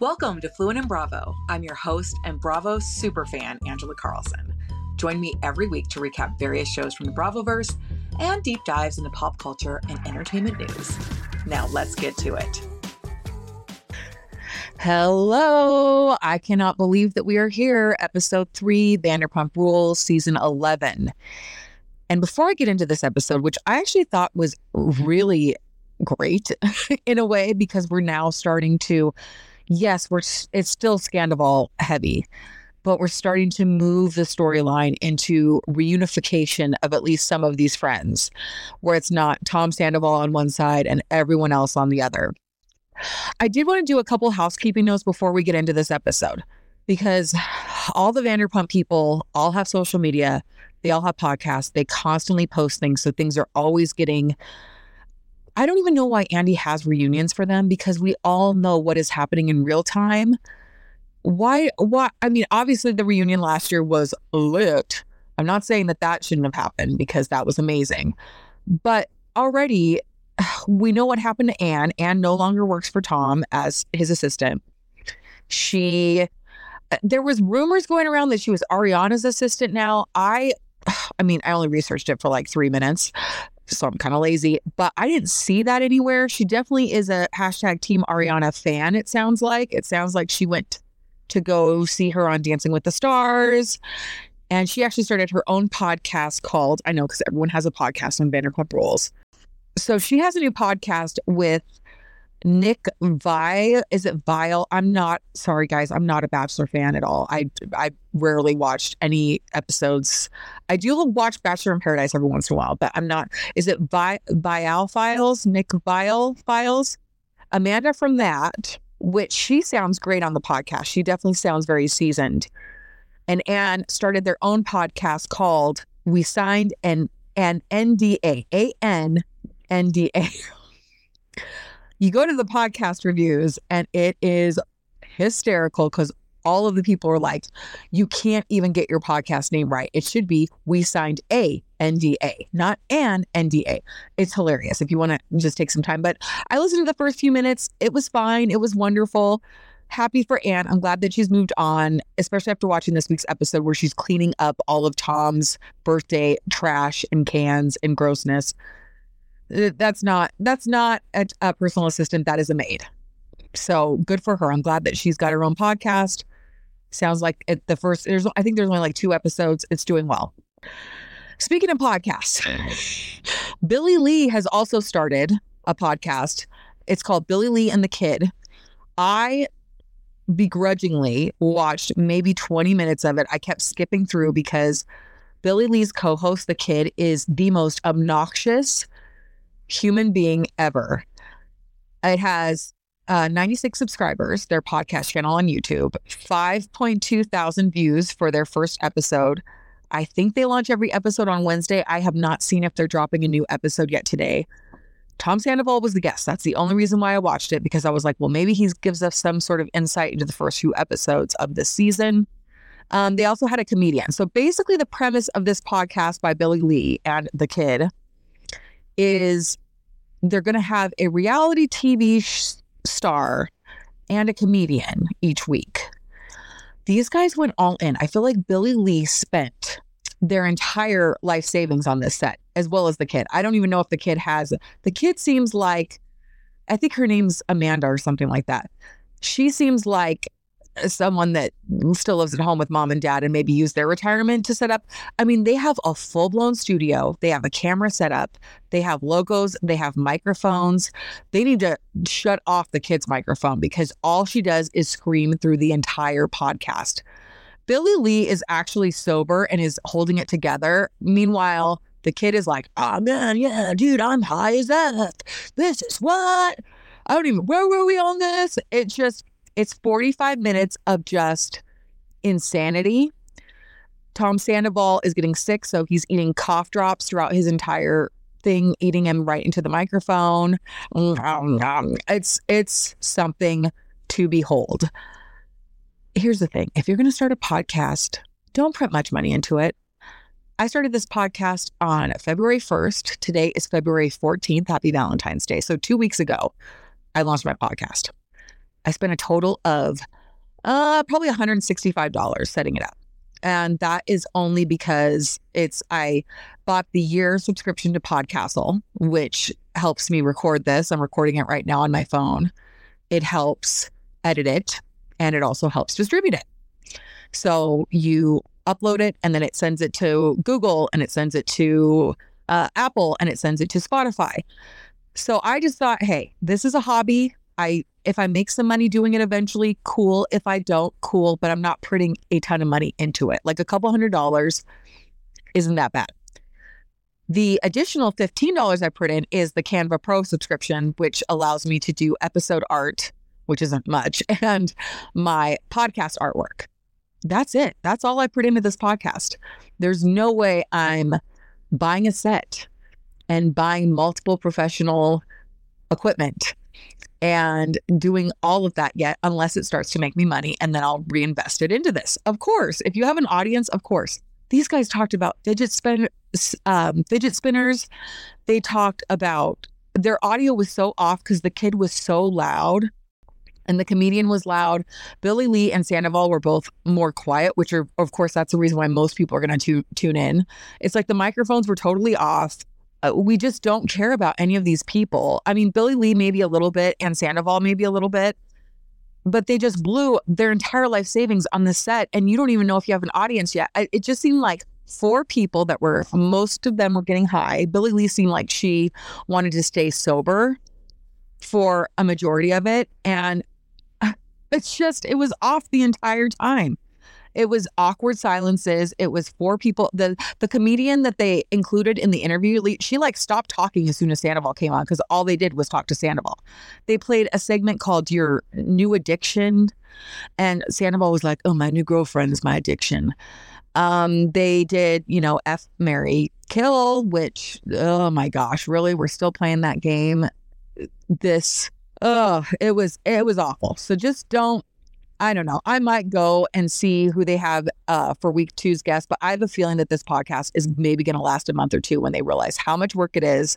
Welcome to Fluent in Bravo. I'm your host and Bravo superfan, Angela Carlson. Join me every week to recap various shows from the Bravoverse and deep dives into pop culture and entertainment news. Now let's get to it. Hello. I cannot believe that we are here. Episode three, Vanderpump Rules, season 11. And before I get into this episode, which I actually thought was really great in a way, because we're now starting to, yes, we're it's still Scandoval heavy, but we're starting to move the storyline into reunification of at least some of these friends, where it's not Tom Sandoval on one side and everyone else on the other. I did want to do a couple housekeeping notes before we get into this episode because all the Vanderpump people all have social media, they all have podcasts, they constantly post things. So things are always getting. I don't even know why Andy has reunions for them because we all know what is happening in real time. Why? Why? I mean, obviously, the reunion last year was lit. I'm not saying that that shouldn't have happened because that was amazing. But already we know what happened to Anne. Anne no longer works for Tom as his assistant. She uh, there was rumors going around that she was Ariana's assistant now. I I mean, I only researched it for like 3 minutes. So I'm kind of lazy, but I didn't see that anywhere. She definitely is a hashtag Team Ariana fan, it sounds like. It sounds like she went to go see her on Dancing with the Stars. And she actually started her own podcast called, I know because everyone has a podcast on Vanderpump Rules. So she has a new podcast with Nick Vi. Is it Vile? I'm not sorry, guys. I'm not a Bachelor fan at all. I I rarely watched any episodes. I do watch Bachelor in Paradise every once in a while, but I'm not. Is it Vi Viall Files? Nick Vile Files? Amanda from that, which she sounds great on the podcast. She definitely sounds very seasoned. And Anne started their own podcast called We Signed an an NDA, A N NDA. you go to the podcast reviews and it is hysterical because all of the people are like, you can't even get your podcast name right. It should be we signed a NDA, not an NDA. It's hilarious if you want to just take some time. But I listened to the first few minutes. It was fine. It was wonderful. Happy for Anne. I'm glad that she's moved on, especially after watching this week's episode where she's cleaning up all of Tom's birthday trash and cans and grossness. Uh, that's not that's not a, a personal assistant. That is a maid. So good for her. I'm glad that she's got her own podcast. Sounds like it, the first there's I think there's only like two episodes. It's doing well. Speaking of podcasts, Billie Lee has also started a podcast. It's called Billie Lee and the Kid. I begrudgingly watched maybe 20 minutes of it. I kept skipping through because Billie Lee's co host, The Kid, is the most obnoxious, human being ever. It has uh, 96 subscribers, their podcast channel on YouTube, 5.2 thousand views for their first episode. I think they launch every episode on Wednesday. I have not seen if they're dropping a new episode yet today. Tom Sandoval was the guest. That's the only reason why I watched it because I was like, well, maybe he gives us some sort of insight into the first few episodes of this season. Um, they also had a comedian. So basically, the premise of this podcast by Billie Lee and the kid is they're going to have a reality TV sh- star and a comedian each week. These guys went all in. I feel like Billie Lee spent their entire life savings on this set, as well as the kid. I don't even know if the kid has. The kid seems like, I think her name's Amanda or something like that. She seems like someone that still lives at home with mom and dad and maybe use their retirement to set up. I mean, they have a full blown studio, they have a camera set up, they have logos, they have microphones. They need to shut off the kid's microphone because all she does is scream through the entire podcast. Billie Lee is actually sober and is holding it together. Meanwhile, the kid is like, oh man, yeah, dude, I'm high as F. This is what? I don't even, where were we on this? It's just, it's 45 minutes of just insanity. Tom Sandoval is getting sick, so he's eating cough drops throughout his entire thing, eating him right into the microphone. It's it's something to behold. Here's the thing: if you're going to start a podcast, don't put much money into it. I started this podcast on February 1st. Today is February 14th. Happy Valentine's Day. So, two weeks ago, I launched my podcast. I spent a total of uh, probably $165 setting it up. And that is only because it's, I bought the year subscription to Podcastle, which helps me record this. I'm recording it right now on my phone. It helps edit it and it also helps distribute it. So you upload it and then it sends it to Google and it sends it to uh, Apple and it sends it to Spotify. So I just thought, hey, this is a hobby. I if I make some money doing it eventually, cool. If I don't, cool. But I'm not putting a ton of money into it. Like a couple hundred dollars isn't that bad. The additional $15 I put in is the Canva Pro subscription, which allows me to do episode art, which isn't much, and my podcast artwork. That's it. That's all I put into this podcast. There's no way I'm buying a set and buying multiple professional equipment and doing all of that yet unless it starts to make me money and then I'll reinvest it into this. Of course, if you have an audience, of course. These guys talked about fidget spin um, fidget spinners. They talked about their audio was so off because the kid was so loud and the comedian was loud. Billie Lee and Sandoval were both more quiet, which are, of course, that's the reason why most people are going to tune in. It's like the microphones were totally off. Uh, we just don't care about any of these people. I mean, Billie Lee maybe a little bit and Sandoval maybe a little bit, but they just blew their entire life savings on the set, and you don't even know if you have an audience yet. I, it just seemed like four people that were most of them were getting high. Billie Lee seemed like she wanted to stay sober for a majority of it, and it's just, it was off the entire time. It was awkward silences. It was four people. The the comedian that they included in the interview, she like stopped talking as soon as Sandoval came on because all they did was talk to Sandoval. They played a segment called Your New Addiction. And Sandoval was like, Oh, my new girlfriend is my addiction. Um, they did, you know, F Mary Kill, which oh my gosh, really? We're still playing that game. This oh, it was it was awful. So just don't. I don't know. I might go and see who they have uh, for week two's guest, but I have a feeling that this podcast is maybe going to last a month or two when they realize how much work it is.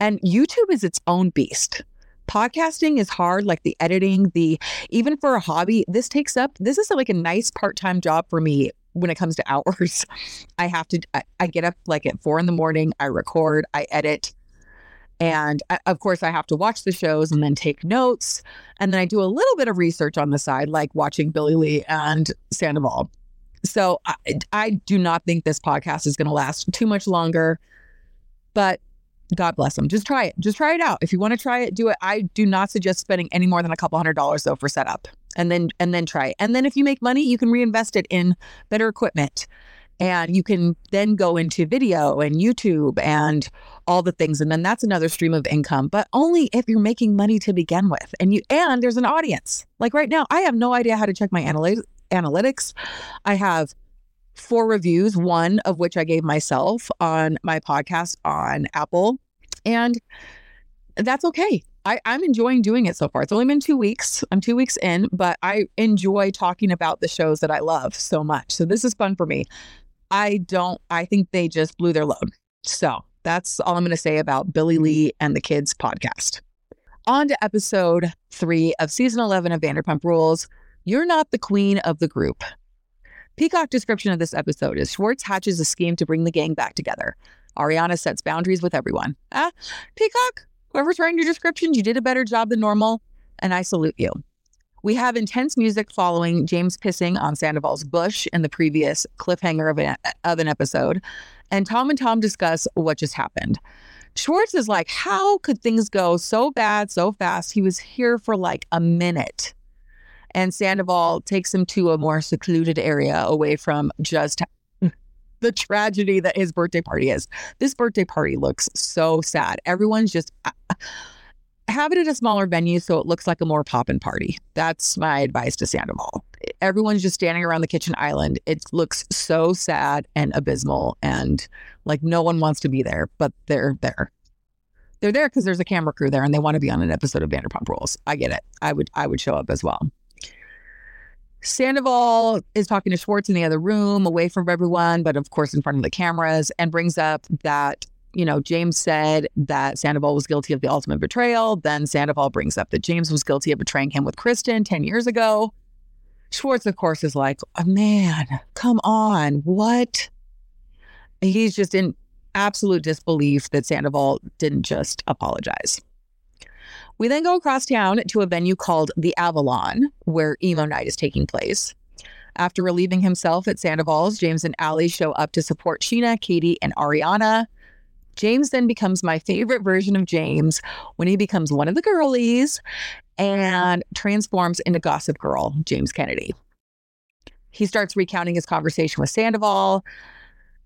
And YouTube is its own beast. Podcasting is hard, like the editing, the even for a hobby, this takes up, this is like a nice part time job for me when it comes to hours. I have to, I, I get up like at four in the morning, I record, I edit, and I, of course, I have to watch the shows and then take notes. And then I do a little bit of research on the side, like watching Billie Lee and Sandoval. So I, I do not think this podcast is going to last too much longer, but God bless them. Just try it. Just try it out. If you want to try it, do it. I do not suggest spending any more than a couple hundred dollars though for setup, and then and then try it. And then if you make money, you can reinvest it in better equipment and you can then go into video and YouTube and all the things and then that's another stream of income but only if you're making money to begin with and you and there's an audience like right now I have no idea how to check my analy- analytics I have four reviews one of which I gave myself on my podcast on Apple and that's okay I, I'm enjoying doing it so far. It's only been two weeks. I'm two weeks in, but I enjoy talking about the shows that I love so much. So this is fun for me. I don't, I think they just blew their load. So that's all I'm going to say about Billie mm-hmm. Lee and the Kids podcast. On to episode three of season 11 of Vanderpump Rules. You're not the queen of the group. Peacock description of this episode is Schwartz hatches a scheme to bring the gang back together. Ariana sets boundaries with everyone. Ah, Peacock, whoever's writing your descriptions, you did a better job than normal, and I salute you. We have intense music following James pissing on Sandoval's bush in the previous cliffhanger of an, of an episode. And Tom and Tom discuss what just happened. Schwartz is like, How could things go so bad so fast? He was here for like a minute. And Sandoval takes him to a more secluded area away from just the tragedy that his birthday party is. This birthday party looks so sad. Everyone's just have it at a smaller venue so it looks like a more poppin' party. That's my advice to Sandoval. Everyone's just standing around the kitchen island. It looks so sad and abysmal and like no one wants to be there, but they're there. They're there because there's a camera crew there and they want to be on an episode of Vanderpump Rules. I get it. I would I would show up as well. Sandoval is talking to Schwartz in the other room, away from everyone, but of course in front of the cameras, and brings up that you know, James said that Sandoval was guilty of the ultimate betrayal. Then Sandoval brings up that James was guilty of betraying him with Kristen 10 years ago. Schwartz, of course, is like, oh, man, come on. What? He's just in absolute disbelief that Sandoval didn't just apologize. We then go across town to a venue called the Avalon, where emo night is taking place. After relieving himself at Sandoval's, James and Allie show up to support Scheana, Katie, and Ariana. James then becomes my favorite version of James when he becomes one of the girlies and transforms into Gossip Girl, James Kennedy. He starts recounting his conversation with Sandoval.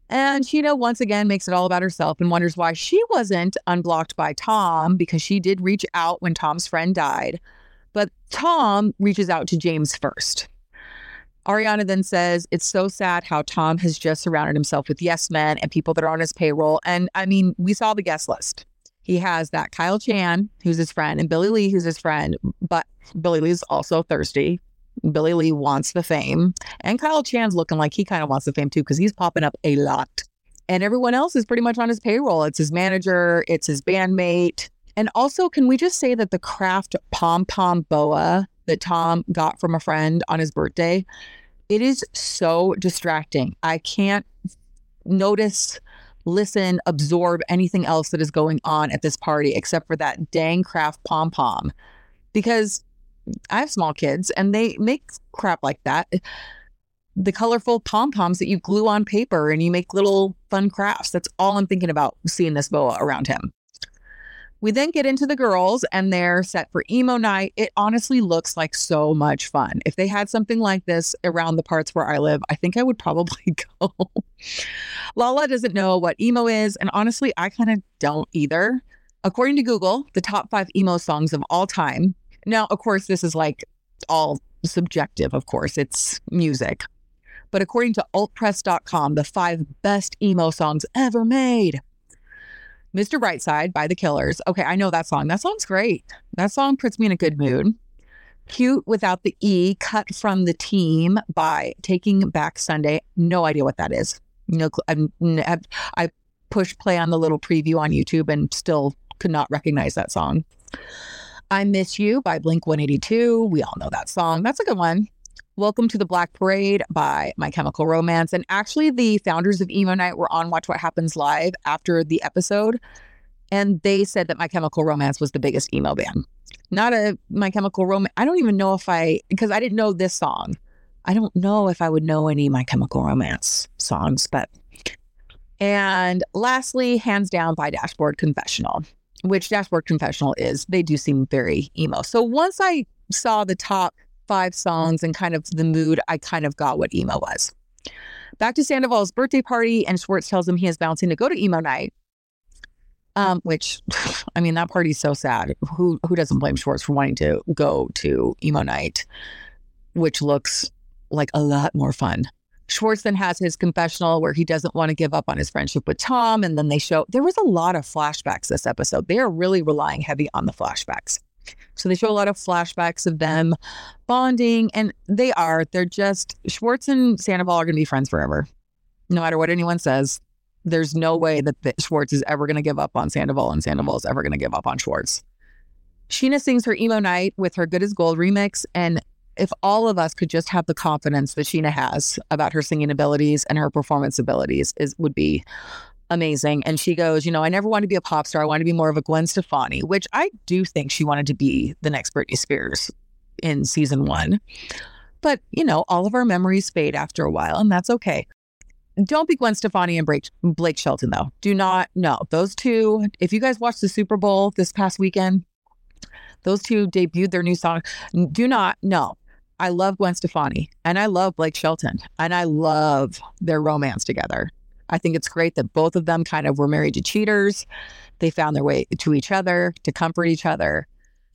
And Scheana once again makes it all about herself and wonders why she wasn't unblocked by Tom because she did reach out when Tom's friend died. But Tom reaches out to James first. Ariana then says, It's so sad how Tom has just surrounded himself with yes men and people that are on his payroll. And I mean, we saw the guest list. He has that Kyle Chan, who's his friend, and Billie Lee, who's his friend. But Billie Lee's also thirsty. Billie Lee wants the fame. And Kyle Chan's looking like he kind of wants the fame too, because he's popping up a lot. And everyone else is pretty much on his payroll. It's his manager, it's his bandmate. And also, can we just say that the craft pom pom boa that Tom got from a friend on his birthday, it is so distracting. I can't notice, listen, absorb anything else that is going on at this party except for that dang craft pom pom. Because I have small kids and they make crap like that. The colorful pom poms that you glue on paper and you make little fun crafts. That's all I'm thinking about seeing this boa around him. We then get into the girls and they're set for emo night. It honestly looks like so much fun. If they had something like this around the parts where I live, I think I would probably go. Lala doesn't know what emo is, and honestly, I kind of don't either. According to Google, the top five emo songs of all time. Now, of course, this is like all subjective, of course, it's music. But according to altpress.com, the five best emo songs ever made Mr. Brightside by the Killers. Okay, I know that song. That song's great. That song puts me in a good mood. Cute without the E, cut from the team by Taking Back Sunday. No idea what that is. No, I'm, I pushed play on the little preview on YouTube and still could not recognize that song. I Miss You by Blink 182. We all know that song. That's a good one. Welcome to the Black Parade by My Chemical Romance. And actually, the founders of Emo Night were on Watch What Happens Live after the episode. And they said that My Chemical Romance was the biggest emo band. Not a My Chemical Romance. I don't even know if I, because I didn't know this song. I don't know if I would know any My Chemical Romance songs, but. And lastly, hands down by Dashboard Confessional, which Dashboard Confessional is. They do seem very emo. So once I saw the top five songs and kind of the mood, I kind of got what emo was. Back to Sandoval's birthday party, and Schwartz tells him he is bouncing to go to emo night. Um, which, I mean, that party's so sad. Who who doesn't blame Schwartz for wanting to go to emo night, which looks like a lot more fun. Schwartz then has his confessional where he doesn't want to give up on his friendship with Tom, and then they show there was a lot of flashbacks this episode. They are really relying heavy on the flashbacks. So they show a lot of flashbacks of them bonding, and they are. They're just Schwartz and Sandoval are going to be friends forever, no matter what anyone says. There's no way that, Schwartz is ever going to give up on Sandoval, and Sandoval is ever going to give up on Schwartz. Scheana sings her emo night with her "Good as Gold" remix, and if all of us could just have the confidence that Scheana has about her singing abilities and her performance abilities, is would be amazing. And she goes, You know, I never wanted to be a pop star. I wanted to be more of a Gwen Stefani, which I do think she wanted to be the next Britney Spears in season one. But, you know, all of our memories fade after a while, and that's okay. Don't be Gwen Stefani and Blake, Blake Shelton, though. Do not, no. Those two, if you guys watched the Super Bowl this past weekend, those two debuted their new song. Do not, no. I love Gwen Stefani and I love Blake Shelton and I love their romance together. I think it's great that both of them kind of were married to cheaters. They found their way to each other to comfort each other.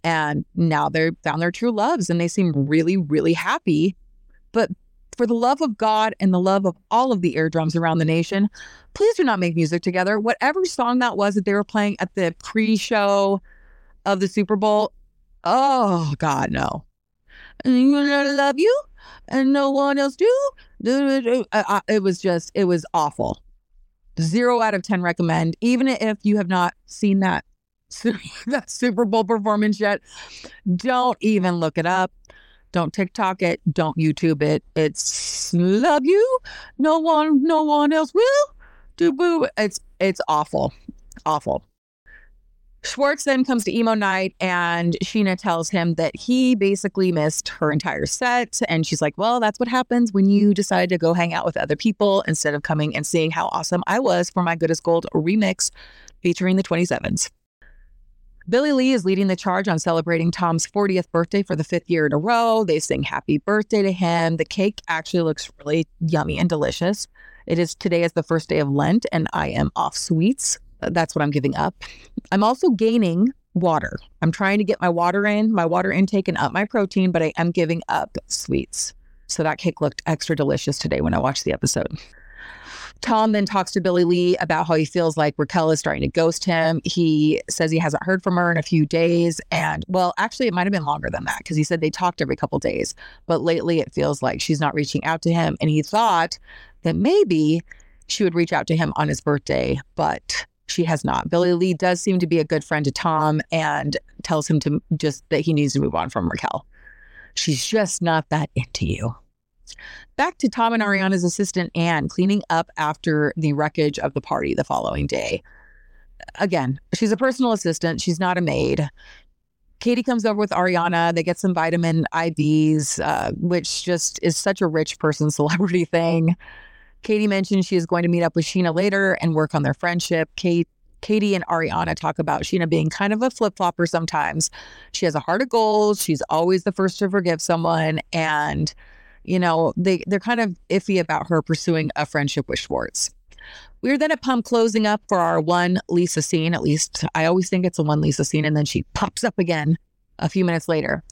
And now they're found their true loves and they seem really, really happy. But for the love of God and the love of all of the eardrums around the nation, please do not make music together. Whatever song that was that they were playing at the pre show of the Super Bowl, oh, God, no. And I love you and no one else do. It was just, it was awful Zero out of 10 recommend. Even if you have not seen that, that Super Bowl performance yet, don't even look it up. Don't TikTok it. Don't YouTube it. It's love you. No one, no one else will. Do boo. It's it's awful. Awful. Schwartz then comes to emo night and Scheana tells him that he basically missed her entire set. And she's like, Well, that's what happens when you decide to go hang out with other people instead of coming and seeing how awesome I was for my Good as Gold remix featuring the 27s. Billie Lee is leading the charge on celebrating Tom's 40th birthday for the fifth year in a row. They sing happy birthday to him. The cake actually looks really yummy and delicious. It is today is the first day of Lent, and I am off sweets. That's what I'm giving up. I'm also gaining water. I'm trying to get my water in, my water intake, and up my protein, but I am giving up sweets. So that cake looked extra delicious today when I watched the episode. Tom then talks to Billie Lee about how he feels like Raquel is starting to ghost him. He says he hasn't heard from her in a few days. And well, actually, it might have been longer than that because he said they talked every couple days. But lately, it feels like she's not reaching out to him. And he thought that maybe she would reach out to him on his birthday, but she has not. Billie Lee does seem to be a good friend to Tom and tells him to just that he needs to move on from Raquel. She's just not that into you. Back to Tom and Ariana's assistant, Anne, cleaning up after the wreckage of the party the following day. Again, she's a personal assistant. She's not a maid. Katie comes over with Ariana. They get some vitamin IVs, uh, which just is such a rich person celebrity thing. Katie mentions she is going to meet up with Scheana later and work on their friendship. Kate, Katie and Ariana talk about Scheana being kind of a flip flopper sometimes. She has a heart of gold. She's always the first to forgive someone. And, you know, they, they're kind of iffy about her pursuing a friendship with Schwartz. We're then at Pump closing up for our one Lisa scene. At least I always think it's a one Lisa scene. And then she pops up again a few minutes later.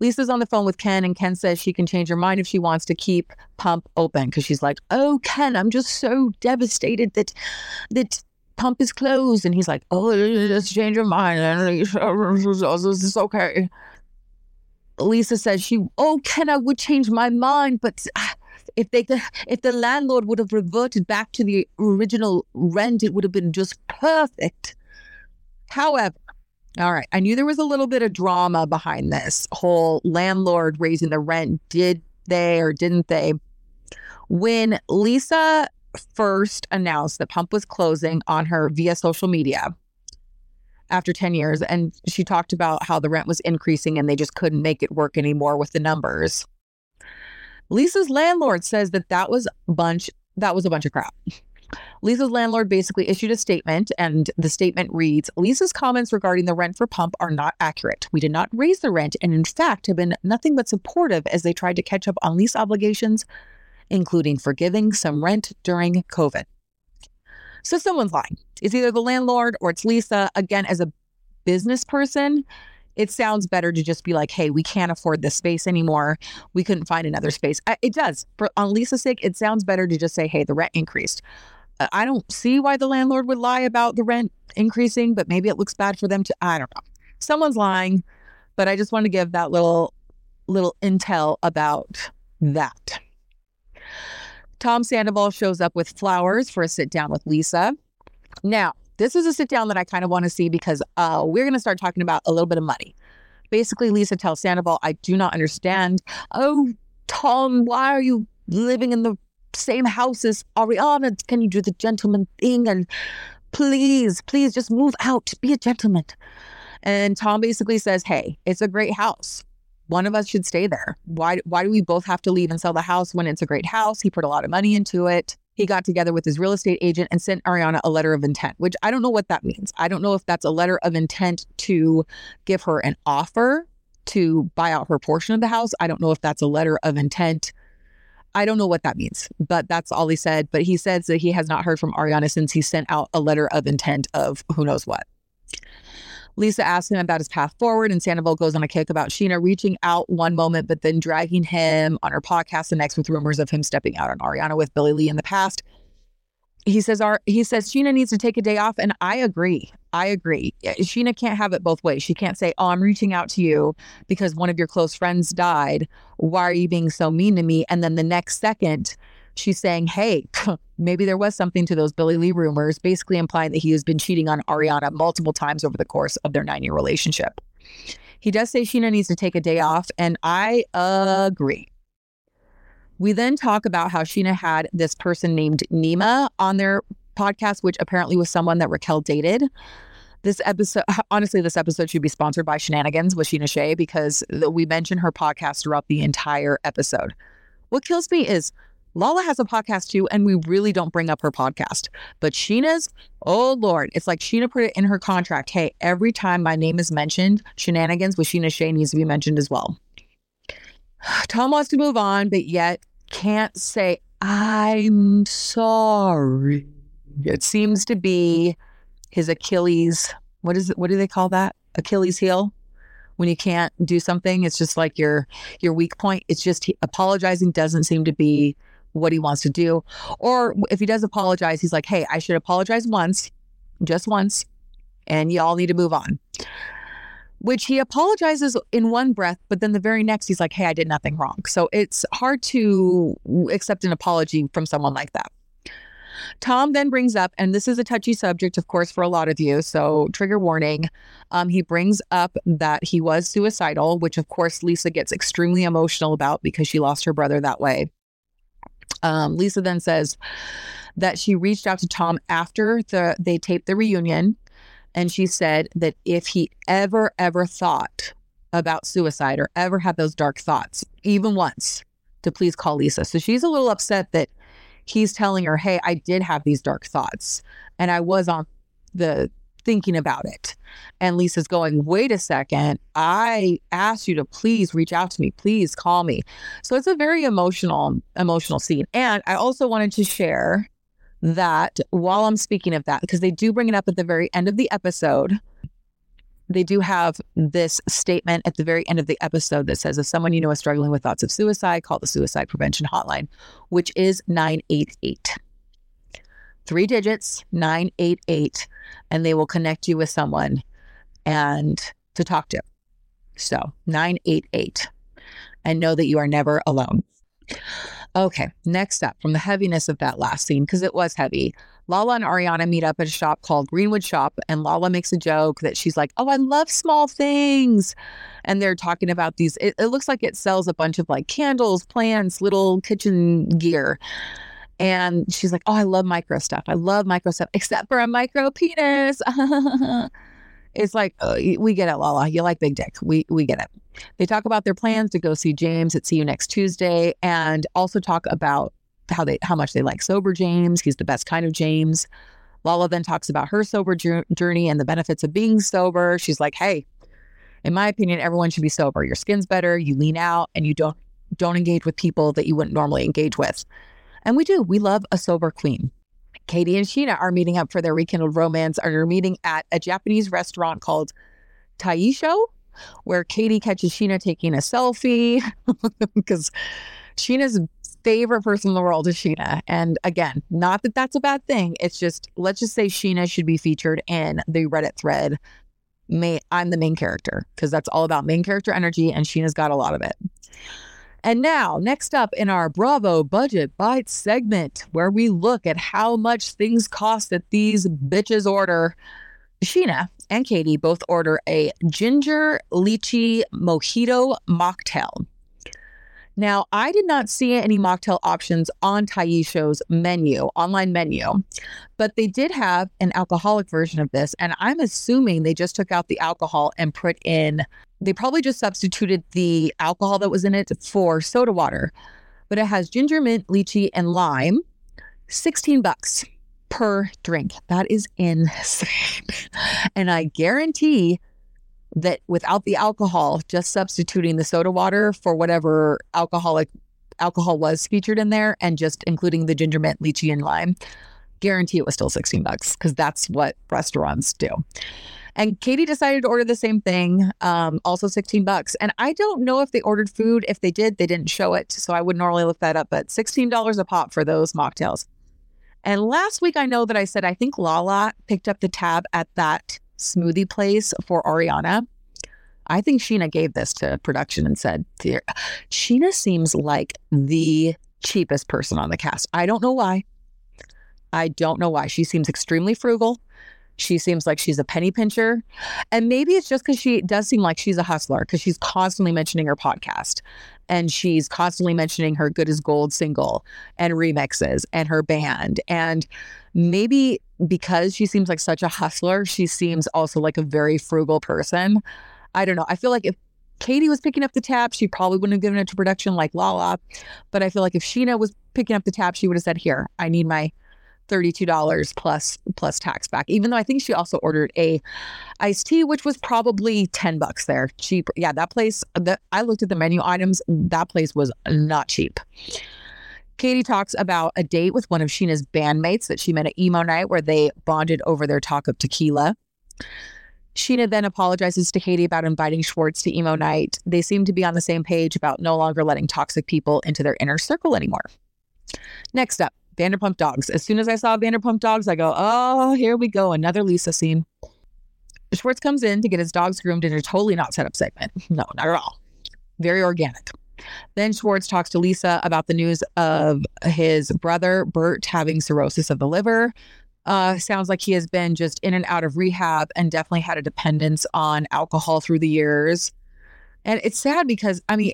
Lisa's on the phone with Ken, and Ken says she can change her mind if she wants to keep Pump open because she's like, "Oh, Ken, I'm just so devastated that that Pump is closed." And he's like, "Oh, just change your mind, and it's okay." Lisa says she, "Oh, Ken, I would change my mind, but." Ah, if they if the landlord would have reverted back to the original rent, it would have been just perfect. However, all right. I knew there was a little bit of drama behind this whole landlord raising the rent. Did they or didn't they? When Lisa first announced that Pump was closing on her via social media after 10 years, and she talked about how the rent was increasing and they just couldn't make it work anymore with the numbers. Lisa's landlord says that that was a bunch that was a bunch of crap. Lisa's landlord basically issued a statement, and the statement reads Lisa's comments regarding the rent for Pump are not accurate. We did not raise the rent, and in fact, have been nothing but supportive as they tried to catch up on lease obligations, including forgiving some rent during COVID. So someone's lying. It's either the landlord or it's Lisa. Again, as a business person, it sounds better to just be like, hey, we can't afford this space anymore. We couldn't find another space. Uh, it does. For on Lisa's sake, it sounds better to just say, hey, the rent increased. I don't see why the landlord would lie about the rent increasing, but maybe it looks bad for them to. I don't know. Someone's lying, but I just want to give that little little intel about that. Tom Sandoval shows up with flowers for a sit down with Lisa. Now, this is a sit down that I kind of want to see because uh, we're going to start talking about a little bit of money. Basically, Lisa tells Sandoval, I do not understand. Oh, Tom, why are you living in the same house as Ariana. Can you do the gentleman thing? And please, please just move out. Be a gentleman. And Tom basically says, Hey, it's a great house. One of us should stay there. Why, why do we both have to leave and sell the house when it's a great house? He put a lot of money into it. He got together with his real estate agent and sent Ariana a letter of intent, which I don't know what that means. I don't know if that's a letter of intent to give her an offer to buy out her portion of the house. I don't know if that's a letter of intent I don't know what that means, but that's all he said. But he says that he has not heard from Ariana since he sent out a letter of intent of who knows what. Lisa asks him about his path forward, and Sandoval goes on a kick about Scheana reaching out one moment, but then dragging him on her podcast the next with rumors of him stepping out on Ariana with Billie Lee in the past he says our he says Scheana needs to take a day off and I agree. I agree. Scheana can't have it both ways. She can't say, "Oh, I'm reaching out to you because one of your close friends died. Why are you being so mean to me?" And then the next second, she's saying, hey, maybe there was something to those Billie Lee rumors, basically implying that he has been cheating on Ariana multiple times over the course of their nine year relationship. He does say Scheana needs to take a day off, and I agree. We then talk about how Scheana had this person named Nima on their podcast, which apparently was someone that Raquel dated. This episode, honestly, this episode should be sponsored by Scheananigans with Scheana Shay because we mention her podcast throughout the entire episode. What kills me is Lala has a podcast too, and we really don't bring up her podcast. But Scheana's, oh Lord, it's like Scheana put it in her contract. Hey, every time my name is mentioned, Scheananigans with Scheana Shay needs to be mentioned as well. Tom wants to move on, but yet can't say, I'm sorry. It seems to be his Achilles. What is it? What do they call that? Achilles heel. When you can't do something, it's just like your your weak point. It's just he, apologizing doesn't seem to be what he wants to do. Or if he does apologize, he's like, "Hey, I should apologize once, just once, and y'all need to move on." Which he apologizes in one breath, but then the very next he's like, "Hey, I did nothing wrong." So it's hard to accept an apology from someone like that. Tom then brings up, and this is a touchy subject, of course, for a lot of you. So, trigger warning. Um, he brings up that he was suicidal, which, of course, Lisa gets extremely emotional about because she lost her brother that way. Um, Lisa then says that she reached out to Tom after the they taped the reunion, and she said that if he ever ever thought about suicide or ever had those dark thoughts, even once, to please call Lisa. So she's a little upset that he's telling her, Hey, I did have these dark thoughts and I was on the thinking about it. And Lisa's going, Wait a second. I asked you to please reach out to me. Please call me. So it's a very emotional, emotional scene. And I also wanted to share that while I'm speaking of that, because they do bring it up at the very end of the episode, they do have this statement at the very end of the episode that says if someone you know is struggling with thoughts of suicide, call the suicide prevention hotline, which is 988. Three digits, 988, and they will connect you with someone and to talk to. So 988 and know that you are never alone. Okay, next up from the heaviness of that last scene, because it was heavy. Lala and Ariana meet up at a shop called Greenwood Shop, and Lala makes a joke that she's like, Oh, I love small things. And they're talking about these, it, it looks like it sells a bunch of like candles, plants, little kitchen gear. And she's like, Oh, I love micro stuff. I love micro stuff, except for a micro penis. it's like, uh, we get it, Lala. You like big dick. We, we get it. They talk about their plans to go see James at See You Next Tuesday and also talk about how they how much they like sober James. He's the best kind of James. Lala then talks about her sober journey and the benefits of being sober. She's like, "Hey, in my opinion, everyone should be sober. Your skin's better, you lean out, and you don't don't engage with people that you wouldn't normally engage with." And we do. We love a sober queen. Katie and Scheana are meeting up for their rekindled romance and are meeting at a Japanese restaurant called Taisho, where Katie catches Scheana taking a selfie because Scheana's favorite person in the world is Scheana. And again, not that that's a bad thing. It's just, let's just say Scheana should be featured in the Reddit thread. May I'm the main character because that's all about main character energy, and Scheana's got a lot of it. And now, next up in our Bravo Budget Bites segment, where we look at how much things cost that these bitches order. Scheana and Katie both order a ginger lychee mojito mocktail. Now, I did not see any mocktail options on Taisho's menu, online menu, but they did have an alcoholic version of this. And I'm assuming they just took out the alcohol and put in, they probably just substituted the alcohol that was in it for soda water. But it has ginger mint, lychee, and lime, 16 bucks per drink. That is insane. and I guarantee that without the alcohol, just substituting the soda water for whatever alcoholic alcohol was featured in there and just including the ginger mint, lychee, and lime, guarantee it was still 16 bucks because that's what restaurants do. And Katie decided to order the same thing, um, also 16 bucks. And I don't know if they ordered food. If they did, they didn't show it. So I would normally look that up, but $16 a pop for those mocktails. And last week, I know that I said I think Lala picked up the tab at that smoothie place for Ariana. I think Scheana gave this to production and said, "Scheana seems like the cheapest person on the cast. I don't know why. I don't know why. She seems extremely frugal. She seems like she's a penny pincher. And maybe it's just because she does seem like she's a hustler because she's constantly mentioning her podcast and she's constantly mentioning her Good as Gold single and remixes and her band. And maybe because she seems like such a hustler, she seems also like a very frugal person. I don't know. I feel like if Katie was picking up the tab, she probably wouldn't have given it to production like Lala. But I feel like if Scheana was picking up the tab, she would have said, Here, I need my $32 plus plus tax back even though i think she also ordered a iced tea which was probably 10 bucks there cheap yeah that place that i looked at the menu items that place was not cheap katie talks about a date with one of Scheana's bandmates that she met at emo night where they bonded over their talk of tequila Scheana then apologizes to Katie about inviting Schwartz to emo night. They seem to be on the same page about no longer letting toxic people into their inner circle anymore. Next up, Vanderpump Dogs. As soon as I saw Vanderpump Dogs, I go, oh, here we go, another Lisa scene. Schwartz comes in to get his dogs groomed in a totally not set up segment. No, not at all. Very organic. Then Schwartz talks to Lisa about the news of his brother, Bert, having cirrhosis of the liver. Uh, sounds like he has been just in and out of rehab and definitely had a dependence on alcohol through the years. And it's sad because, I mean,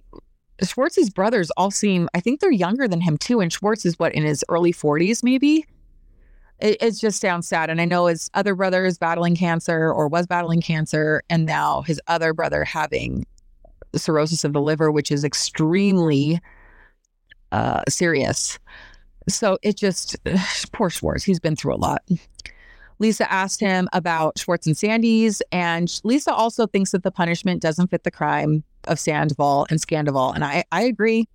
Schwartz's brothers all seem, I think they're younger than him too. And Schwartz is what, in his early 40s, maybe? It, it just sounds sad. And I know his other brother is battling cancer or was battling cancer. And now his other brother having cirrhosis of the liver, which is extremely uh, serious. So it just, poor Schwartz, he's been through a lot. Lisa asked him about Schwartz and Sandy's, and Lisa also thinks that the punishment doesn't fit the crime of Sandoval and Scandoval. And I, I agree,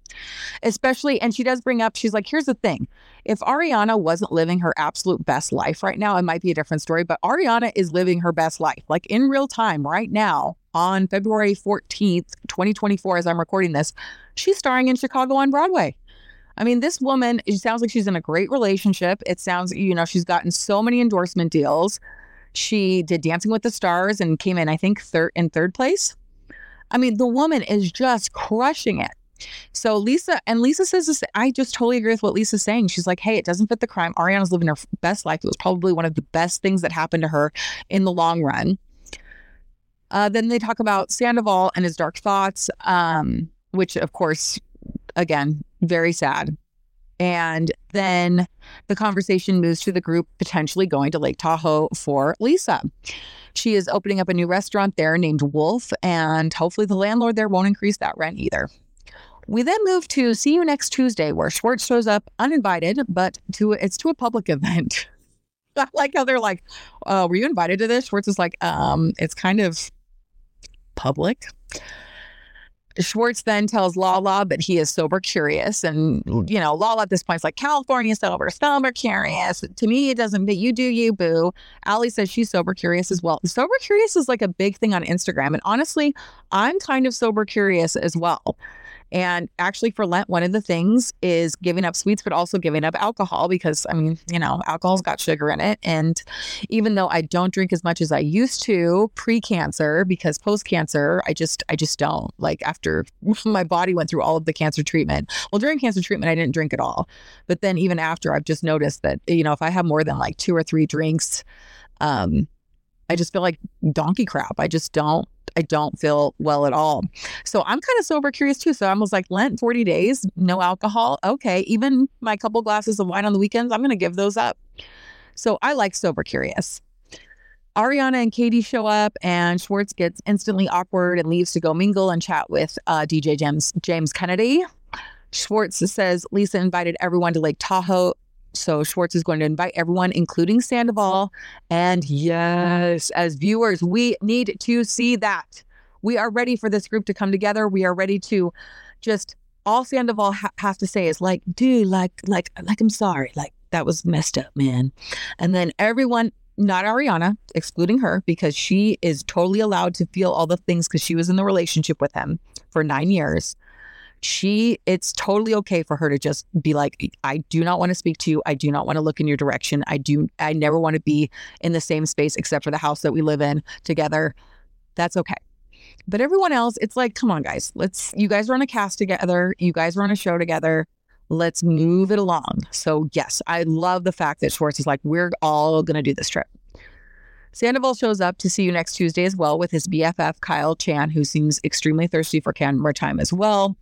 especially, and she does bring up, she's like, here's the thing. If Ariana wasn't living her absolute best life right now, it might be a different story, but Ariana is living her best life, like in real time right now on February 14th, 2024, as I'm recording this. She's starring in Chicago on Broadway. I mean, this woman, it sounds like she's in a great relationship. It sounds, you know, she's gotten so many endorsement deals. She did Dancing with the Stars and came in, I think, third in third place. I mean, the woman is just crushing it. So Lisa and Lisa says this. I just totally agree with what Lisa's saying. She's like, "Hey, it doesn't fit the crime. Ariana's living her best life. It was probably one of the best things that happened to her in the long run." Uh, then they talk about Sandoval and his dark thoughts, um, which, of course, again, very sad. And then the conversation moves to the group potentially going to Lake Tahoe for Lisa. She is opening up a new restaurant there named Wolf, and hopefully the landlord there won't increase that rent either. We then move to See You Next Tuesday, where Schwartz shows up uninvited, but to it's to a public event. I like how they're like, uh, "Were you invited to this?" Schwartz is like, "Um, it's kind of public." Schwartz then tells Lala that he is sober curious. And, you know, Lala at this point is like, California sober, sober curious. To me, it doesn't, but you do you, boo. Ali says she's sober curious as well. Sober curious is like a big thing on Instagram. And honestly, I'm kind of sober curious as well. And actually, for Lent, one of the things is giving up sweets, but also giving up alcohol because, I mean, you know, alcohol's got sugar in it. And even though I don't drink as much as I used to pre cancer, because post cancer, I just, I just don't. Like after my body went through all of the cancer treatment. Well, during cancer treatment, I didn't drink at all. But then even after, I've just noticed that, you know, if I have more than like two or three drinks, um, I just feel like donkey crap. I just don't I don't feel well at all. So I'm kind of sober curious too. So I'm was like, Lent, 40 days, no alcohol. Okay. Even my couple glasses of wine on the weekends, I'm going to give those up. So I like sober curious. Ariana and Katie show up, and Schwartz gets instantly awkward and leaves to go mingle and chat with uh, DJ James James Kennedy. Schwartz says Lisa invited everyone to Lake Tahoe so Schwartz is going to invite everyone, including Sandoval. And yes, as viewers, we need to see that. We are ready for this group to come together. We are ready to just all Sandoval ha- has to say is like, dude, like, like, like, I'm sorry. Like, that was messed up, man. And then everyone, not Ariana, excluding her, because she is totally allowed to feel all the things because she was in the relationship with him for nine years she it's totally okay for her to just be like i do not want to speak to you. I do not want to look in your direction. I do i never want to be in the same space except for the house that we live in together. That's okay. But everyone else it's like come on guys. Let's you guys run a cast together. You guys run a show together. Let's move it along. So, yes, I love the fact that Schwartz is like, we're all going to do this trip. Sandoval shows up to see you next Tuesday as well with his BFF, Kyle Chan, who seems extremely thirsty for camera time as well.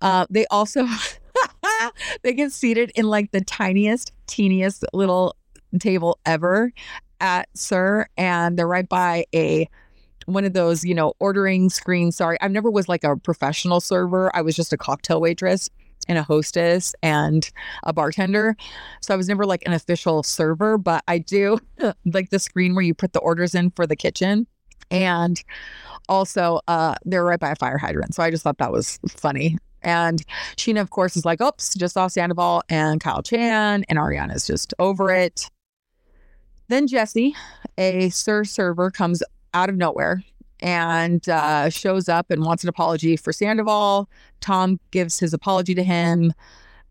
Uh, they also they get seated in like the tiniest, teeniest little table ever at SUR, and they're right by a one of those, you know, ordering screens. Sorry, I never was like a professional server. I was just a cocktail waitress and a hostess and a bartender. So I was never like an official server, but I do like the screen where you put the orders in for the kitchen. And also, uh, they're right by a fire hydrant. So I just thought that was funny. And Scheana, of course, is like, oops, just saw Sandoval and Kyle Chan, and Ariana's just over it. Then Jesse, a SUR server, comes out of nowhere and uh, shows up and wants an apology for Sandoval. Tom gives his apology to him.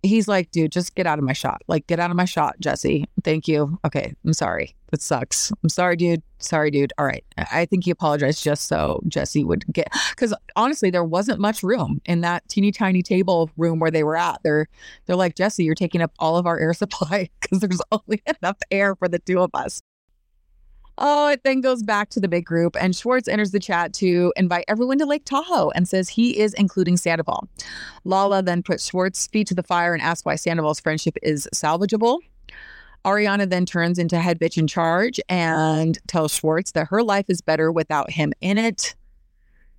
He's like, dude, just get out of my shot. Like, get out of my shot, Jesse. Thank you. Okay, I'm sorry. That sucks. I'm sorry, dude. Sorry, dude. All right. I think he apologized just so Jesse would get, because honestly, there wasn't much room in that teeny tiny table room where they were at. They're, they're like, Jesse, you're taking up all of our air supply because there's only enough air for the two of us. Oh, it then goes back to the big group, and Schwartz enters the chat to invite everyone to Lake Tahoe and says he is including Sandoval. Lala then puts Schwartz's feet to the fire and asks why Sandoval's friendship is salvageable. Ariana then turns into head bitch in charge and tells Schwartz that her life is better without him in it.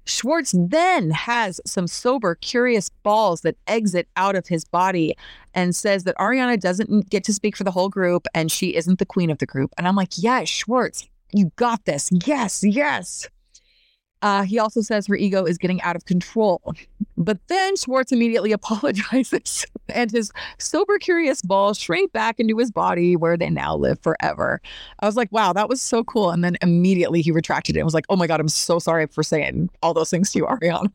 Schwartz then has some sober, curious balls that exit out of his body and says that Ariana doesn't get to speak for the whole group and she isn't the queen of the group. And I'm like, yes, Schwartz, you got this. Yes, yes. Uh, he also says her ego is getting out of control. But then Schwartz immediately apologizes, and his sober, curious balls shrink back into his body where they now live forever. I was like, wow, that was so cool. And then immediately he retracted it and was like, oh my God, I'm so sorry for saying all those things to you, Ariana.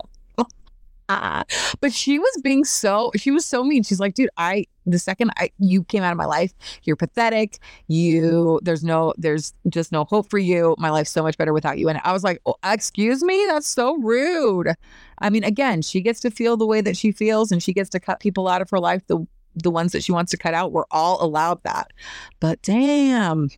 But she was being so she was so mean. She's like, dude, I the second I you came out of my life, you're pathetic. You there's no there's just no hope for you. My life's so much better without you. And I was like, oh, excuse me, that's so rude. I mean, again, she gets to feel the way that she feels, and she gets to cut people out of her life the the ones that she wants to cut out. We're all allowed that. But damn,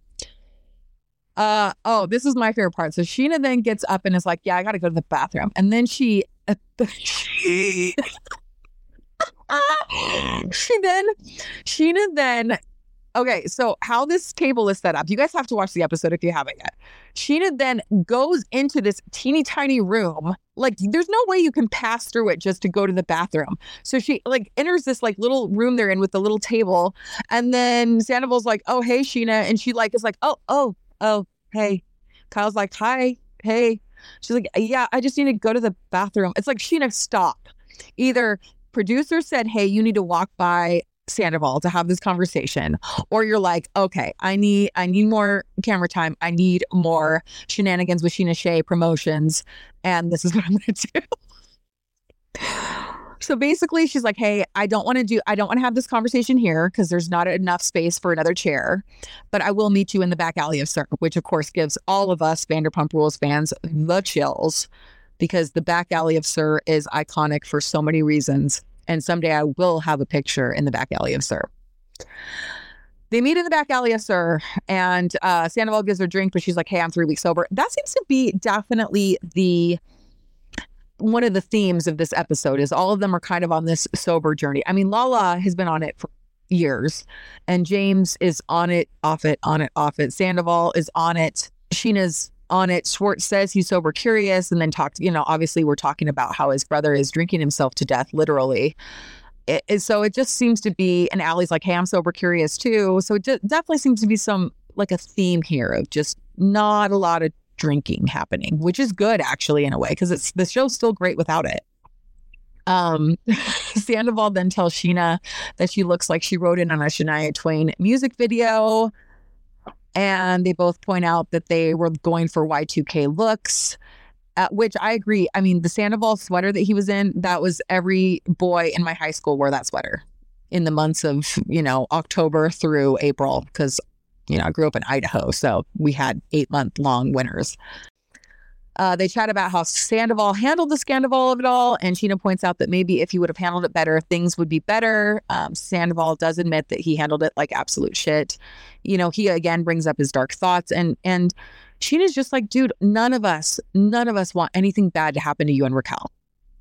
uh oh, this is my favorite part. So Scheana then gets up and is like, "Yeah, I got to go to the bathroom." And then she she then Scheana then okay, so how this table is set up, you guys have to watch the episode if you haven't yet. Scheana then goes into this teeny tiny room. Like there's no way you can pass through it just to go to the bathroom. So she like enters this like little room they're in with the little table. And then Sandoval's like, oh hey Scheana. And she like is like, oh, oh, oh, hey. Kyle's like, hi, hey. She's like, yeah, I just need to go to the bathroom. It's like, Scheana, stop. Either producer said, hey, you need to walk by Sandoval to have this conversation, or you're like, okay, I need I need more camera time. I need more Scheananigans with Scheana Shay promotions, and this is what I'm gonna do. So basically, she's like, Hey, I don't want to do, I don't want to have this conversation here because there's not enough space for another chair, but I will meet you in the back alley of SUR, which of course gives all of us Vanderpump Rules fans the chills because the back alley of SUR is iconic for so many reasons. And someday I will have a picture in the back alley of SUR. They meet in the back alley of SUR, and uh, Sandoval gives her a drink, but she's like, Hey, I'm three weeks sober. That seems to be definitely the one of the themes of this episode is all of them are kind of on this sober journey. I mean, Lala has been on it for years, and James is on it, off it, on it, off it. Sandoval is on it. Scheana's on it. Schwartz says he's sober curious, and then talked. You know, obviously, we're talking about how his brother is drinking himself to death, literally. It, so it just seems to be, and Ally's like, "Hey, I'm sober curious too." So it definitely seems to be some like a theme here of just not a lot of drinking happening, which is good actually in a way because it's the show's still great without it. Um, Sandoval then tells Scheana that she looks like she wrote in on a Shania Twain music video. And they both point out that they were going for Y2K looks, at which I agree. I mean, the Sandoval sweater that he was in, that was every boy in my high school wore that sweater in the months of, you know, October through April, because you know, I grew up in Idaho, so we had eight month long winters. Uh, they chat about how Sandoval handled the scandal of it all, and Scheana points out that maybe if he would have handled it better, things would be better. Um, Sandoval does admit that he handled it like absolute shit. You know, he again brings up his dark thoughts, and and Scheana's just like, dude, none of us, none of us want anything bad to happen to you and Raquel,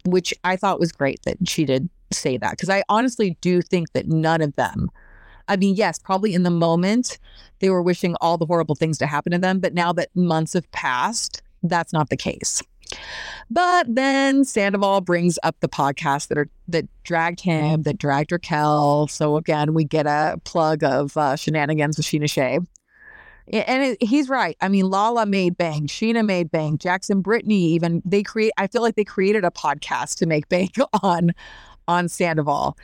which I thought was great that she did say that because I honestly do think that none of them. I mean, yes, probably in the moment they were wishing all the horrible things to happen to them, but now that months have passed that's not the case. But then Sandoval brings up the podcast that are that dragged him, that dragged Raquel. So again, we get a plug of uh, Scheananigans with Scheana Shay. And it, he's right. I mean, Lala made bank, Scheana made bank, Jackson Brittany even they create. I feel like they created a podcast to make bank on on Sandoval.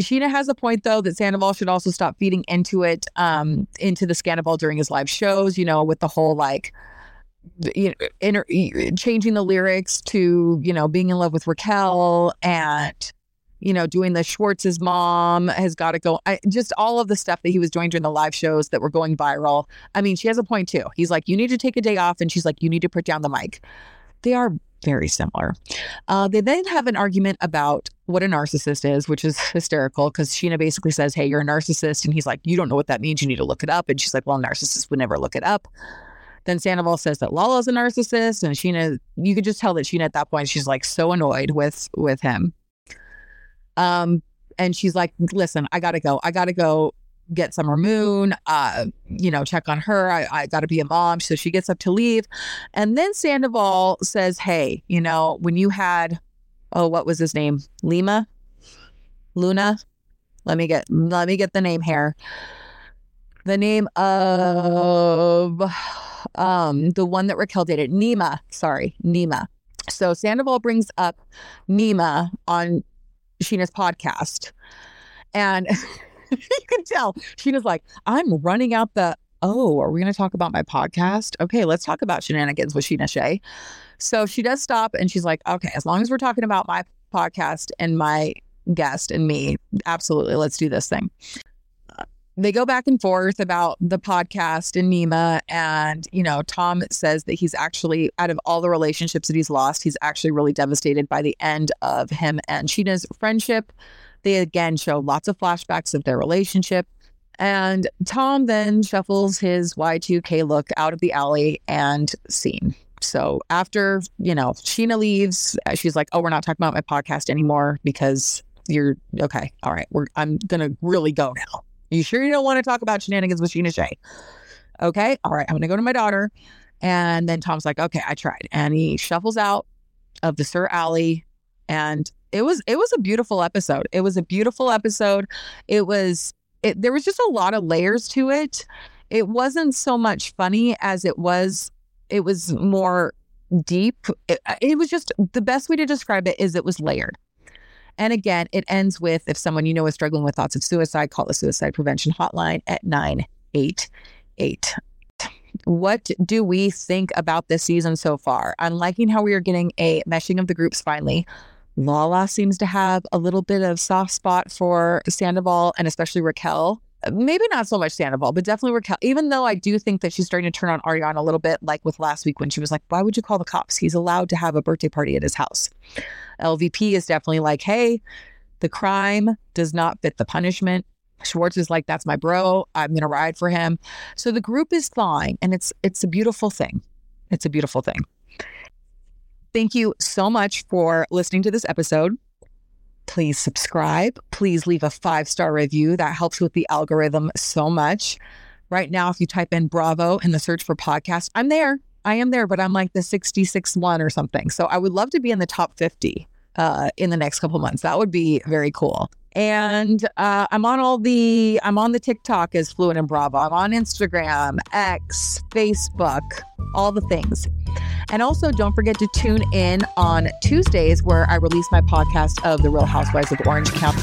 Scheana has a point though that Sandoval should also stop feeding into it, um, into the Sandoval during his live shows. You know, with the whole like you know, inter- changing the lyrics to, you know, being in love with Raquel and, you know, doing the Schwartz's mom has got to go. I, just all of the stuff that he was doing during the live shows that were going viral. I mean, she has a point too. He's like, you need to take a day off. And she's like, you need to put down the mic. They are very similar. Uh, they then have an argument about what a narcissist is, which is hysterical because Scheana basically says, Hey, you're a narcissist. And he's like, You don't know what that means. You need to look it up. And she's like, Well, narcissists would never look it up. Then Sandoval says that Lala's a narcissist, and Scheana, you could just tell that Scheana at that point she's like so annoyed with with him. Um, and she's like, "Listen, I gotta go. I gotta go get Summer Moon. Uh, you know, check on her. I, I gotta be a mom." So she gets up to leave, and then Sandoval says, "Hey, you know, when you had, oh, what was his name? Lima, Luna." Let me get let me get the name here. The name of um, the one that Raquel dated, Nema. Sorry, Nema. So Sandoval brings up Nema on Scheana's podcast. And you can tell Scheana's like, I'm running out the, oh, are we going to talk about my podcast? Okay, let's talk about Scheananigans with Scheana Shay. So she does stop and she's like, okay, as long as we're talking about my podcast and my guest and me, absolutely, let's do this thing they go back and forth about the podcast and Nema. And, you know, Tom says that he's actually, out of all the relationships that he's lost, he's actually really devastated by the end of him and Scheana's friendship. They again show lots of flashbacks of their relationship. And Tom then shuffles his Y2K look out of the alley and scene. So after, you know, Scheana leaves, uh, she's like, oh, we're not talking about my podcast anymore because you're okay. All right. We're, I'm going to really go now. You sure you don't want to talk about Scheananigans with Scheana Shay? Okay. All right. I'm going to go to my daughter. And then Tom's like, okay, I tried. And he shuffles out of the SUR Alley. And it was, it was a beautiful episode. It was a beautiful episode. It was, it, there was just a lot of layers to it. It wasn't so much funny as it was, it was more deep. It, uh, it was just the best way to describe it is it was layered. And again, it ends with if someone you know is struggling with thoughts of suicide, call the suicide prevention hotline at 988. What do we think about this season so far? I'm liking how we are getting a meshing of the groups finally. Lala seems to have a little bit of soft spot for Sandoval and especially Raquel. Maybe not so much Sandoval, but definitely Raquel. Even though I do think that she's starting to turn on Ariana a little bit, like with last week when she was like, Why would you call the cops? He's allowed to have a birthday party at his house. LVP is definitely like, hey, the crime does not fit the punishment. Schwartz is like, that's my bro. I'm gonna ride for him. So the group is thawing, and it's it's a beautiful thing. It's a beautiful thing. Thank you so much for listening to this episode. Please subscribe. Please leave a five star review. That helps with the algorithm so much. Right now, if you type in Bravo in the search for podcast, I'm there. I am there, but I'm like the 66 one or something. So I would love to be in the top 50 uh, in the next couple months. That would be very cool. And uh, I'm on all the, I'm on the TikTok as Fluent in Bravo. I'm on Instagram, X, Facebook, all the things. And also, don't forget to tune in on Tuesdays where I release my podcast of The Real Housewives of Orange County.